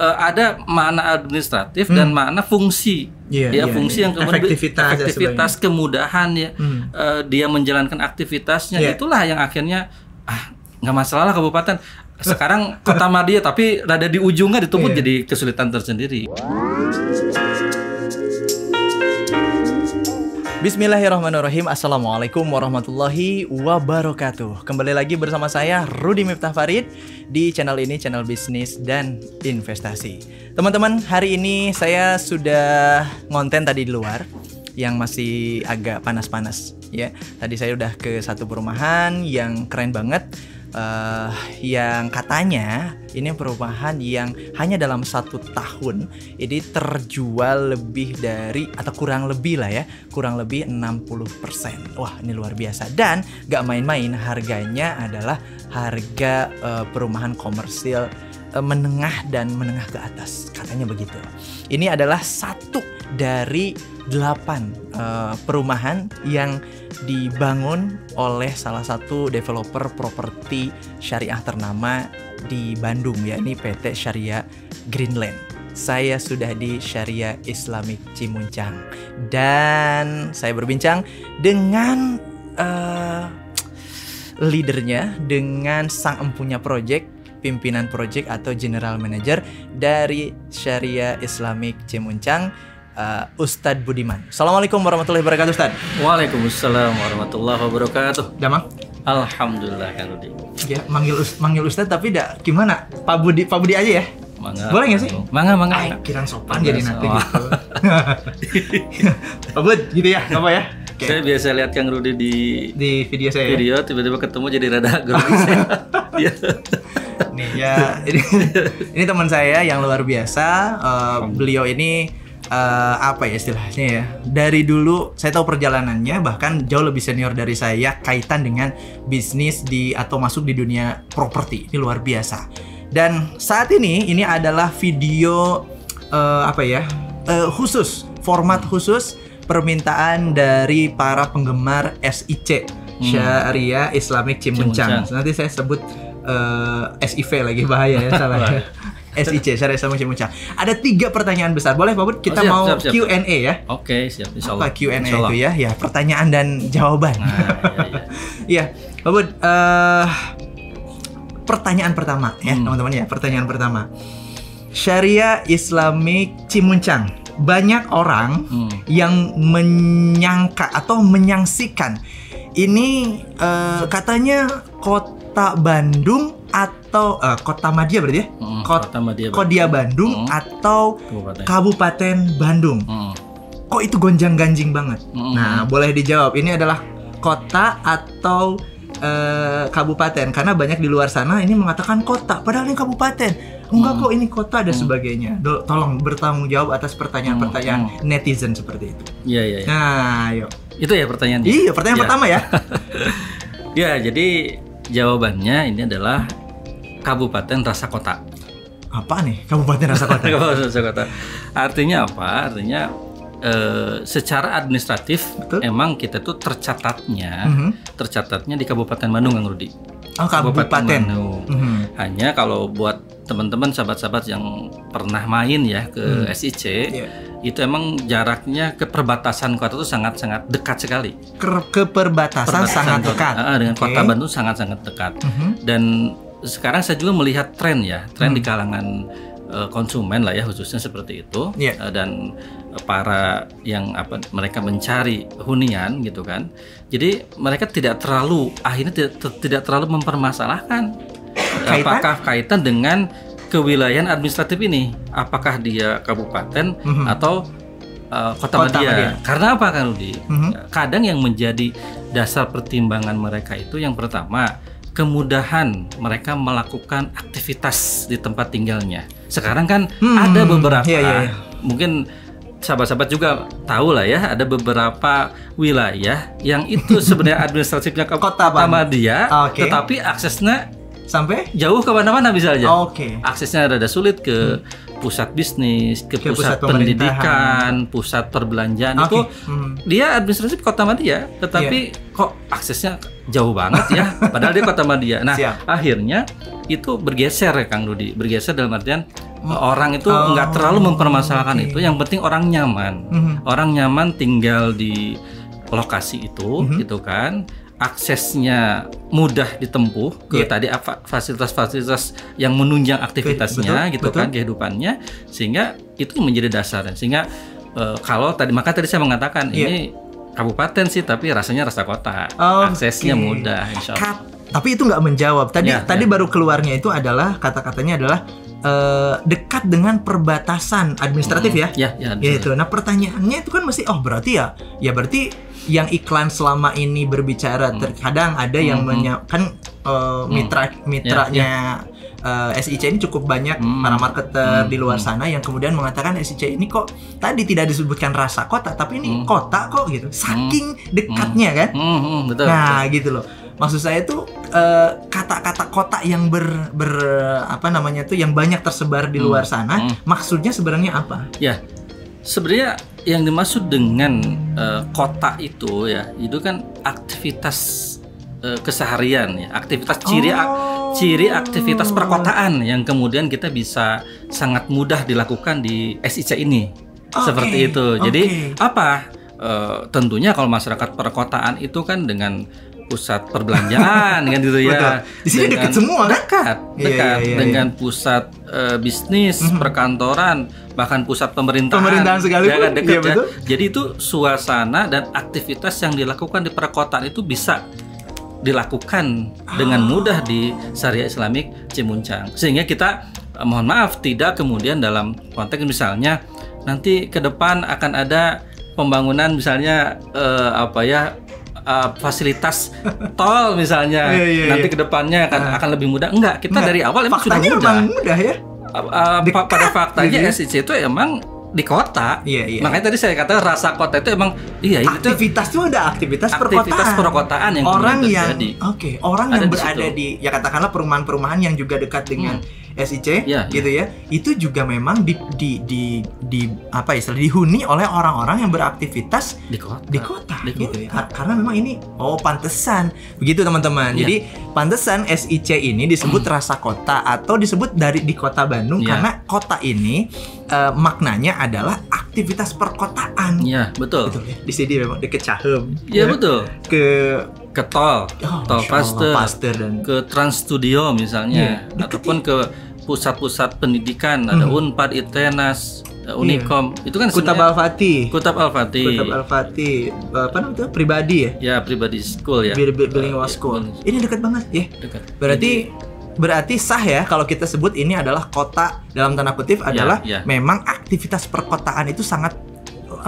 eh, ada makna administratif dan makna fungsi. Iya, ya, iya, fungsi iya. yang kemudian Efektivitas efektivitas, kemudahan ya. Hmm. eh, dia menjalankan aktivitasnya Iya. itulah yang akhirnya ah nggak masalah lah kabupaten. Sekarang kota Madia tapi rada di ujungnya ditumpuk Iya. jadi kesulitan tersendiri. Bismillahirrahmanirrahim. Assalamualaikum warahmatullahi wabarakatuh. Kembali lagi bersama saya Rudi Miftah Farid Di channel ini, channel bisnis dan investasi. Teman-teman, hari ini saya sudah ngonten tadi di luar Yang masih agak panas-panas ya. Tadi saya udah ke satu perumahan yang keren banget eh, yang katanya ini perumahan yang hanya dalam satu tahun. Ini terjual lebih dari atau kurang lebih lah ya kurang lebih 60% wah ini luar biasa. Dan gak main-main harganya adalah harga eh, perumahan komersil eh, menengah dan menengah ke atas. Katanya begitu. Ini adalah satu dari delapan eh, perumahan yang dibangun oleh salah satu developer properti syariah ternama di Bandung yakni PT Syariah Greenland. Saya sudah di Syariah Islamic Cimuncang dan saya berbincang dengan eh, leadernya dengan sang empunya project pimpinan project atau general manager dari Syariah Islamic Cimuncang eh, Ustadz Budiman. Assalamualaikum warahmatullahi wabarakatuh Ustadz. Waalaikumsalam warahmatullahi wabarakatuh. Damang. Alhamdulillah Kang Rudi. Ya, manggil manggil Ustadz tapi dak gimana? Pak Budi Pak Budi aja ya. Mangga. Boleh nggak sih? Mangga, mangga. Mangga. kirang sopan Mangga, jadi nanti oh. gitu. Pak Bud, gitu ya, apa ya? Oke. Saya biasa lihat Kang Rudi di Di video saya ya. video tiba-tiba ketemu jadi rada grogi saya. Iya. Nih ya, ini, ini teman saya yang luar biasa. Eh, beliau ini eh, apa ya istilahnya ya? Dari dulu saya tahu perjalanannya bahkan jauh lebih senior dari saya kaitan dengan bisnis di atau masuk di dunia properti. Ini luar biasa. Dan saat ini ini adalah video eh, apa ya? eh, khusus, format khusus permintaan dari para penggemar SIC Syariah Islamic Cimuncang. Cimuncang. Nanti saya sebut eh, SIV lagi bahaya ya salah ya. SIC Syariah Islamic Cimuncang. Ada tiga pertanyaan besar. Boleh Pak Bud? Kita Oh, siap, mau siap, siap. Q&A ya. Oke, siap Apa insyaallah. Q&A Insyaallah. itu ya? Ya, pertanyaan dan jawaban. Nah, iya, iya. Iya, Pak Bud. eh, pertanyaan pertama ya, Hmm. teman-teman ya. Pertanyaan pertama. Syariah Islamic Cimuncang. Banyak orang Hmm. yang menyangka atau menyangsikan ini eh, katanya kota Bandung atau eh, kota Madia berarti ya? Hmm, Kot- Kota Madia. Kodia Bandung Hmm. atau Kabupaten. Kabupaten Bandung. Hmm. Kok itu gonjang-ganjing banget? Hmm. Nah, boleh dijawab. Ini adalah kota atau eh, kabupaten karena banyak di luar sana ini mengatakan kota padahal ini kabupaten. Enggak Hmm. kok ini kota dan sebagainya. Do- tolong bertanggung jawab atas pertanyaan-pertanyaan Hmm, netizen seperti itu. Iya, iya, iya. Nah, ayo. Itu ya pertanyaannya. Iya, pertanyaan Ya. pertama ya. Ya, jadi jawabannya ini adalah Kabupaten Rasa Kota. Apa nih? Kabupaten Rasa Kota. Kabupaten Rasa Kota. Artinya apa? Artinya eh, secara administratif Betul. emang kita tuh tercatatnya Mhm. tercatatnya di Kabupaten Bandung Kang Rudi. Oh, kabupaten. Bandung. Mhm. Hanya kalau buat teman-teman sahabat-sahabat yang pernah main ya ke SIC Iya. itu emang jaraknya ke perbatasan kota itu sangat-sangat dekat sekali. Ke, ke perbatasan, sangat kota- dekat. Ah, dengan Oke. kota Bandung sangat-sangat dekat. Mhm. Dan sekarang saya juga melihat tren ya, tren Hmm. di kalangan eh, konsumen lah ya khususnya seperti itu Iya. Eh, dan eh, para yang apa mereka mencari hunian gitu kan. Jadi mereka tidak terlalu akhirnya tidak, ter- tidak terlalu mempermasalahkan Kaitan? apakah kaitan dengan kewilayahan administratif ini, apakah dia kabupaten Mhm. atau eh, kota, Kota. Madia. Karena apa kan Rudi? Mhm. Kadang yang menjadi dasar pertimbangan mereka itu yang pertama kemudahan mereka melakukan aktivitas di tempat tinggalnya. Sekarang kan Hmm, ada beberapa iya, iya, iya. mungkin sahabat-sahabat juga tahu lah ya ada beberapa wilayah yang itu sebenarnya administratifnya ke Kota. Madia, Oke. tetapi aksesnya Sampai? jauh ke mana-mana bisa aja. Oke. Aksesnya rada sulit ke pusat bisnis, ke, Ke pusat, pusat pendidikan, pusat perbelanjaan Oke. itu Mhm. dia administratif kota Madia, tetapi kok aksesnya jauh banget ya, padahal dia kota Madia. Nah, Siap. akhirnya itu bergeser ya Kang Rudi, bergeser dalam artian orang itu Oh, nggak terlalu mempermasalahkan oke. itu. Yang penting orang nyaman. Mhm. Orang nyaman tinggal di lokasi itu, Mhm. gitu kan. Aksesnya mudah ditempuh ke Iya. tadi apa fasilitas-fasilitas yang menunjang aktivitasnya, Betul, gitu betul. kan kehidupannya, sehingga itu menjadi dasar. Sehingga eh, kalau tadi maka tadi saya mengatakan Iya. ini kabupaten sih, tapi rasanya rasa kota. Oke. Aksesnya mudah, insya Allah. Kat- tapi itu nggak menjawab. Tadi Ya, tadi ya. baru keluarnya itu adalah kata-katanya adalah eh, dekat dengan perbatasan administratif ya. Ya, ya. Ya itu. Nah pertanyaannya itu kan mesti oh berarti ya ya berarti yang iklan selama ini berbicara terkadang ada yang Hmm, menya- kan eh, mitra mitranya eh, SIC ini cukup banyak Hmm. para marketer Hmm, di luar hmm. sana yang kemudian mengatakan SIC ini kok tadi tidak disebutkan rasa kota tapi ini Hmm. kota kok gitu saking dekatnya kan Hmm, hmm, betul. nah gitu loh maksud saya tuh eh, kata-kata kota yang ber, ber- apa namanya tuh yang banyak tersebar di Hmm, luar sana hmm. maksudnya sebenarnya apa Ya, sebenarnya yang dimaksud dengan eh, kota itu ya, itu kan aktivitas eh, keseharian ya, aktivitas ciri Oh. ciri aktivitas perkotaan yang kemudian kita bisa sangat mudah dilakukan di SIC ini. Oke, Seperti itu. Jadi oke. apa? Eh, tentunya kalau masyarakat perkotaan itu kan dengan pusat perbelanjaan kan gitu Betul. ya. Di sini dekat Dengan- semua, kan? Dekat, Iya, dekat iya, iya, dengan pusat eh, bisnis, Mhm. perkantoran, bahkan pusat pemerintahan. Pemerintahan sekalipun, Ya kan, dekat iya, ya. betul. Jadi itu suasana dan aktivitas yang dilakukan di perkotaan itu bisa dilakukan dengan Ah. mudah di Syariah Islamik Cimuncang. Sehingga kita eh, mohon maaf tidak kemudian dalam konteks misalnya nanti ke depan akan ada pembangunan misalnya eh, apa ya eh, fasilitas tol misalnya Iya, iya, nanti iya. ke depannya akan Ah. akan lebih mudah. Enggak, kita Enggak, dari awal emang sudah mudah. memang mudah ya Uh, uh, Dekat, pada faktanya gitu SIC itu emang di kota. Iya, iya. Makanya tadi saya katakan rasa kota itu emang iya itu aktivitas itu ada aktivitas, aktivitas perkotaan perkotaan yang orang yang oke orang Ada yang di berada situ. di ya katakanlah perumahan-perumahan yang juga dekat dengan SIC Iya, gitu ya itu juga memang di di di, di apa istilah dihuni oleh orang-orang yang beraktivitas di kota. di kota Di gitu kota. ya. Kar- karena memang ini oh pantesan begitu teman-teman Iya. jadi pantesan SIC ini disebut rasa kota atau disebut dari di kota Bandung Iya. karena kota ini eh, maknanya adalah aktivitas perkotaan Iya, betul. betul ya di sini memang deket Cahem Iya ya. betul. ke Ke tol, oh, tol Pasteur dan ke Trans Studio misalnya, Iya, deket ataupun ke pusat-pusat pendidikan ada Hmm. Unpad, Itenas, eh, Unicom. Itu kan Kutab Al-Fatih Kutab Al-Fatih. Kutab Al-Fatih apa namanya itu? pribadi ya Ya, pribadi school ya. Bil- bil- bilingual Eh, school iya, ini dekat banget ya dekat. Berarti berarti sah ya kalau kita sebut ini adalah kota dalam tanda kutip adalah ya. memang aktivitas perkotaan itu sangat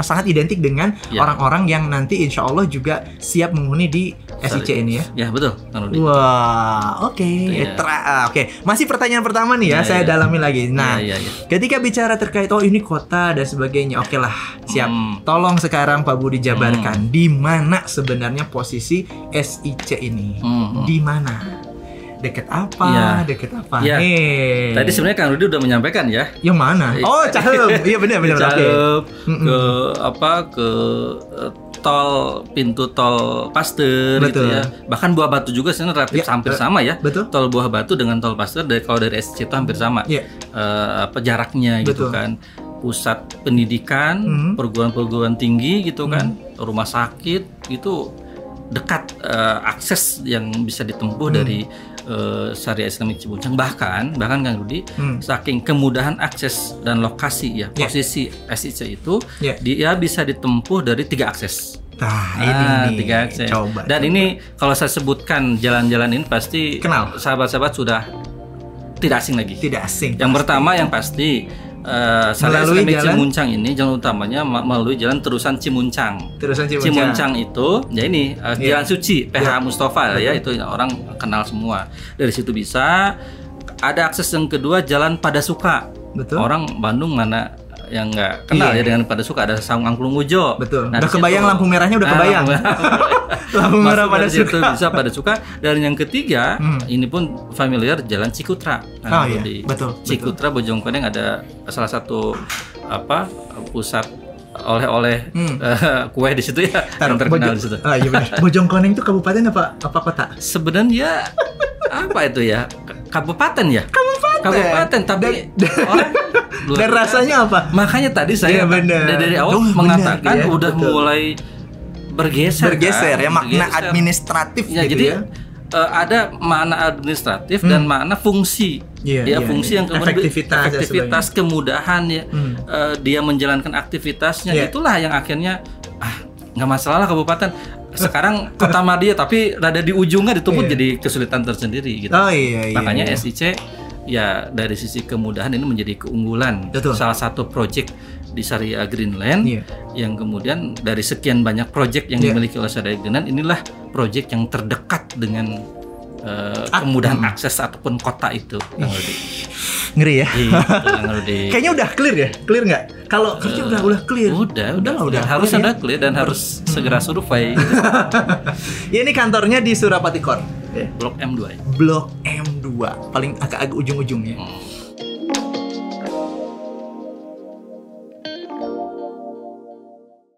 sangat identik dengan Ya. orang-orang yang nanti insya Allah juga siap menghuni di SIC ini ya. Ya, betul. Wah, oke, Iya. Tra- ah, oke. Masih pertanyaan pertama nih ya, Iya, saya iya. dalami lagi. Nah, Iya, iya, iya. ketika bicara terkait oh ini kota dan sebagainya, oke lah, siap. Hmm. Tolong sekarang Pak Budi jabarkan di mana sebenarnya posisi SIC ini? Hmm. Di mana? Deket apa? Iya. Deket apa? Iya. Nih. Tadi sebenarnya Kang Rudi udah menyampaikan ya. yang mana? Iya. Oh, Cahem. Iya benar benar. Oke. Cakep, Mm-mm. ke apa ke eh, tol pintu tol Pasteur gitu ya. Bahkan Buah Batu juga sebenarnya relatif Ya, hampir eh, sama ya. Betul? Tol Buah Batu dengan tol Pasteur dari kalau dari SC itu hampir sama. Iya. Eh, apa jaraknya gitu Betul. kan. Pusat pendidikan, Mhm. perguruan-perguruan tinggi gitu kan, rumah sakit itu dekat eh, akses yang bisa ditempuh Hmm. dari eh, Syariah Islamic Cibuncang bahkan bahkan Kang Rudi Hmm. saking kemudahan akses dan lokasi ya Ya. posisi SIC itu Ya. dia bisa ditempuh dari tiga akses. Nah, ini Ah, nih. tiga akses. Coba. Dan ini kalau saya sebutkan jalan-jalan ini pasti Kenal. sahabat-sahabat sudah tidak asing lagi. tidak asing. Yang pertama yang pasti eh Syariah Melalui Islamic jalan? Cimuncang ini jalan utamanya ma- melalui jalan terusan Cimuncang. Terusan Cimuncang. Cimuncang itu ya ini uh, Iya. Jalan Suci PH Iya. Mustafa ya itu orang kenal semua. Dari situ bisa ada akses yang kedua Jalan Padasuka. Betul. Orang Bandung mana yang nggak kenal Iya. ya dengan Padasuka ada Saung Angklung Ujo. Betul. Nah, udah situ- kebayang lampu merahnya udah Ah, kebayang. lampu merah pada suka. bisa pada suka dan yang ketiga Hmm. ini pun familiar Jalan Cikutra. Oh, iya. di Betul, Cikutra Bojongkoneng ada salah satu apa pusat oleh-oleh Hmm. eh, kue di situ ya yang terkenal Bojong- di situ. Ah, iya benar. Bojongkoneng itu kabupaten apa apa kota? Sebenarnya apa itu ya? Kabupaten ya? Kabupaten. Kabupaten tapi Dan- orang luar Dan rasanya apa? Makanya tadi saya benar. dari, dari awal Oh, mengatakan iya, udah betul. mulai bergeser. Bergeser kan? ya makna Bergeser. administratif Ya, gitu jadi ya. eh, ada makna administratif dan makna fungsi. Iya, ya iya, fungsi iya. yang kemudian Efektivitas ya efektivitas, kemudahan ya. Hmm. eh, dia menjalankan aktivitasnya Iya. itulah yang akhirnya ah nggak masalah lah kabupaten sekarang kota Madia tapi rada di ujungnya ditunggu Iya. jadi kesulitan tersendiri gitu. Oh iya iya. Makanya iya. SIC ya dari sisi kemudahan ini menjadi keunggulan Betul. salah satu proyek di Syariah Greenland Iya. yang kemudian dari sekian banyak proyek yang Iya. dimiliki oleh Syariah Greenland inilah proyek yang terdekat dengan Ah, kemudahan hmm. akses ataupun kota itu Kang Rudi. Ngeri ya. Rudi. Kayaknya udah clear ya? Clear nggak? Kalau kerja udah udah clear. udah udah lah, udah harus clear ya. ada clear dan harus segera survei gitu. Ya, ini kantornya di Surapati Core. Ya. blok M2 ya. Blok M2 paling agak-agak ujung-ujung ya. Hmm.